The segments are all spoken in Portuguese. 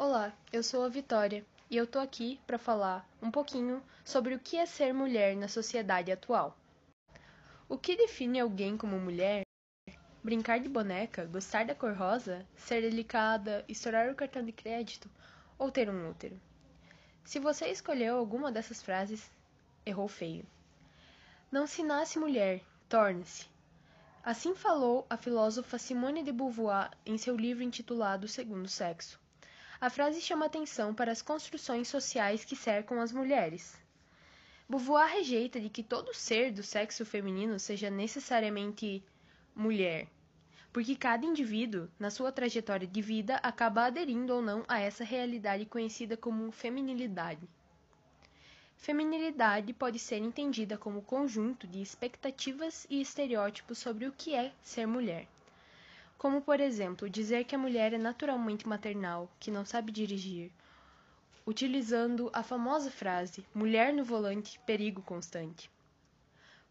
Olá, eu sou a Vitória e eu tô aqui para falar um pouquinho sobre o que é ser mulher na sociedade atual. O que define alguém como mulher? Brincar de boneca, gostar da cor rosa, ser delicada, estourar o cartão de crédito ou ter um útero? Se você escolheu alguma dessas frases, errou feio. Não se nasce mulher, torna-se. Assim falou a filósofa Simone de Beauvoir em seu livro intitulado Segundo Sexo. A frase chama atenção para as construções sociais que cercam as mulheres. Beauvoir rejeita de que todo ser do sexo feminino seja necessariamente mulher, porque cada indivíduo, na sua trajetória de vida, acaba aderindo ou não a essa realidade conhecida como feminilidade. Feminilidade pode ser entendida como conjunto de expectativas e estereótipos sobre o que é ser mulher como por exemplo dizer que a mulher é naturalmente maternal, que não sabe dirigir, utilizando a famosa frase mulher no volante, perigo constante.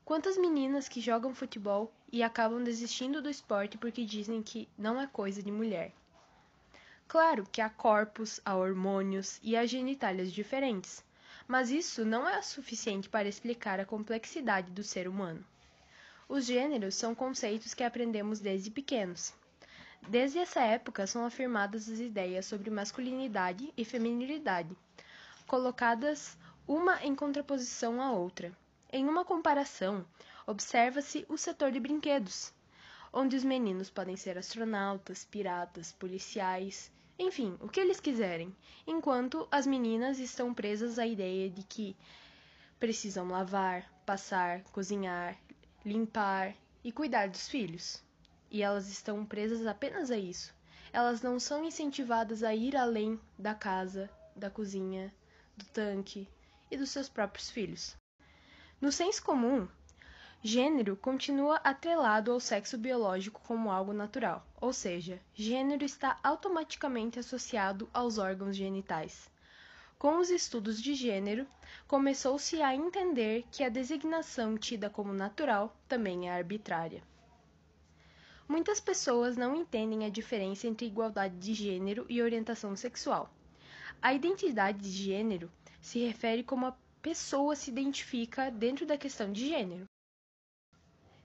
Quantas meninas que jogam futebol e acabam desistindo do esporte porque dizem que não é coisa de mulher? Claro que há corpos, há hormônios e há genitálias diferentes, mas isso não é suficiente para explicar a complexidade do ser humano. Os gêneros são conceitos que aprendemos desde pequenos. Desde essa época são afirmadas as ideias sobre masculinidade e feminilidade, colocadas uma em contraposição à outra. Em uma comparação, observa-se o setor de brinquedos, onde os meninos podem ser astronautas, piratas, policiais, enfim, o que eles quiserem, enquanto as meninas estão presas à ideia de que precisam lavar, passar, cozinhar, limpar e cuidar dos filhos. E elas estão presas apenas a isso. Elas não são incentivadas a ir além da casa, da cozinha, do tanque e dos seus próprios filhos. No senso comum, gênero continua atrelado ao sexo biológico como algo natural, ou seja, gênero está automaticamente associado aos órgãos genitais. Com os estudos de gênero, começou-se a entender que a designação tida como natural também é arbitrária. Muitas pessoas não entendem a diferença entre igualdade de gênero e orientação sexual. A identidade de gênero se refere como a pessoa se identifica dentro da questão de gênero.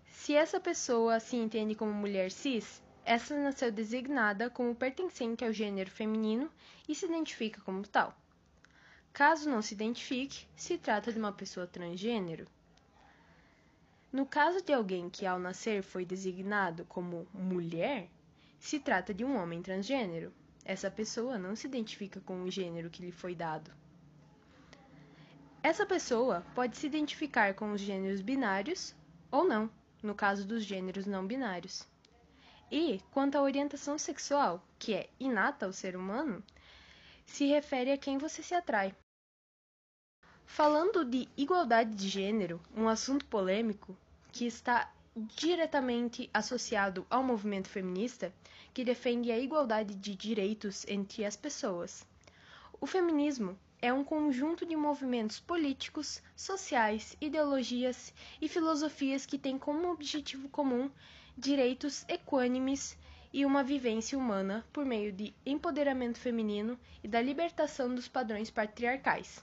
Se essa pessoa se entende como mulher cis, essa nasceu designada como pertencente ao gênero feminino e se identifica como tal. Caso não se identifique, se trata de uma pessoa transgênero. No caso de alguém que ao nascer foi designado como mulher, se trata de um homem transgênero. Essa pessoa não se identifica com o gênero que lhe foi dado. Essa pessoa pode se identificar com os gêneros binários ou não, no caso dos gêneros não binários. E, quanto à orientação sexual, que é inata ao ser humano, se refere a quem você se atrai. Falando de igualdade de gênero, um assunto polêmico que está diretamente associado ao movimento feminista, que defende a igualdade de direitos entre as pessoas. O feminismo é um conjunto de movimentos políticos, sociais, ideologias e filosofias que têm como objetivo comum direitos equânimes e uma vivência humana por meio de empoderamento feminino e da libertação dos padrões patriarcais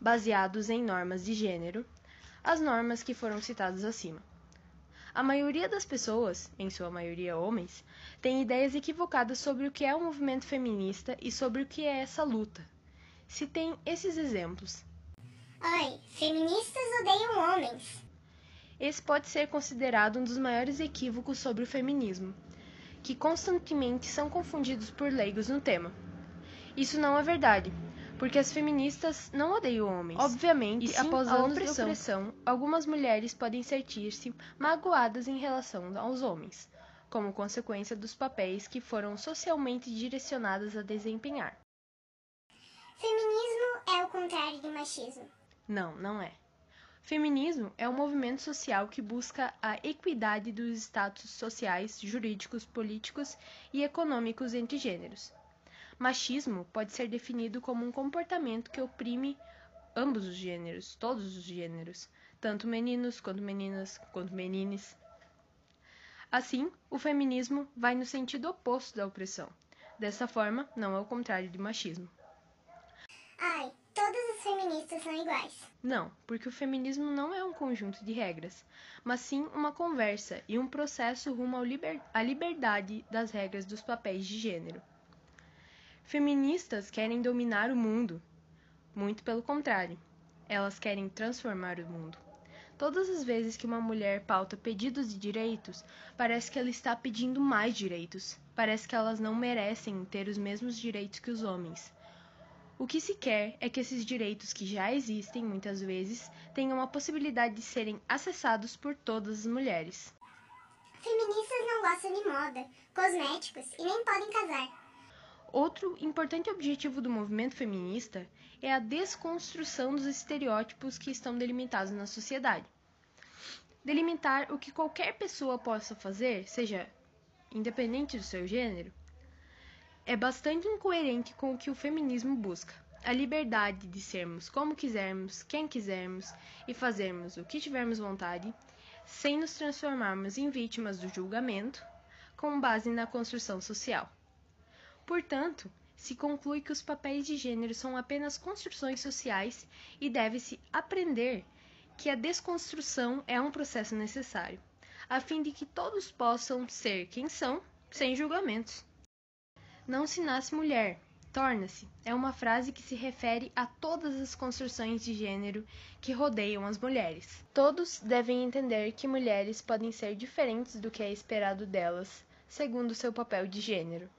baseados em normas de gênero, as normas que foram citadas acima. A maioria das pessoas, em sua maioria homens, tem ideias equivocadas sobre o que é o movimento feminista e sobre o que é essa luta. Se tem esses exemplos. Oi, feministas odeiam homens. Esse pode ser considerado um dos maiores equívocos sobre o feminismo, que constantemente são confundidos por leigos no tema. Isso não é verdade, porque as feministas não odeiam homens. Obviamente, e sim, após anos opressão. de opressão, algumas mulheres podem sentir-se magoadas em relação aos homens, como consequência dos papéis que foram socialmente direcionadas a desempenhar. Feminismo é o contrário de machismo. Não, não é. Feminismo é um movimento social que busca a equidade dos status sociais, jurídicos, políticos e econômicos entre gêneros Machismo pode ser definido como um comportamento que oprime ambos os gêneros, todos os gêneros, tanto meninos quanto meninas, quanto menines. Assim, o feminismo vai no sentido oposto da opressão. Dessa forma, não é o contrário de machismo. Ai, todas as feministas são iguais. Não, porque o feminismo não é um conjunto de regras, mas sim uma conversa e um processo rumo liber à liberdade das regras dos papéis de gênero. Feministas querem dominar o mundo. Muito pelo contrário, elas querem transformar o mundo. Todas as vezes que uma mulher pauta pedidos de direitos, parece que ela está pedindo mais direitos. Parece que elas não merecem ter os mesmos direitos que os homens. O que se quer é que esses direitos que já existem muitas vezes tenham a possibilidade de serem acessados por todas as mulheres. Feministas não gostam de moda, cosméticos e nem podem casar. Outro importante objetivo do movimento feminista é a desconstrução dos estereótipos que estão delimitados na sociedade. Delimitar o que qualquer pessoa possa fazer, seja independente do seu gênero, é bastante incoerente com o que o feminismo busca. A liberdade de sermos como quisermos, quem quisermos e fazermos o que tivermos vontade, sem nos transformarmos em vítimas do julgamento, com base na construção social. Portanto, se conclui que os papéis de gênero são apenas construções sociais e deve-se aprender que a desconstrução é um processo necessário, a fim de que todos possam ser quem são, sem julgamentos. Não se nasce mulher, torna-se é uma frase que se refere a todas as construções de gênero que rodeiam as mulheres. Todos devem entender que mulheres podem ser diferentes do que é esperado delas, segundo seu papel de gênero.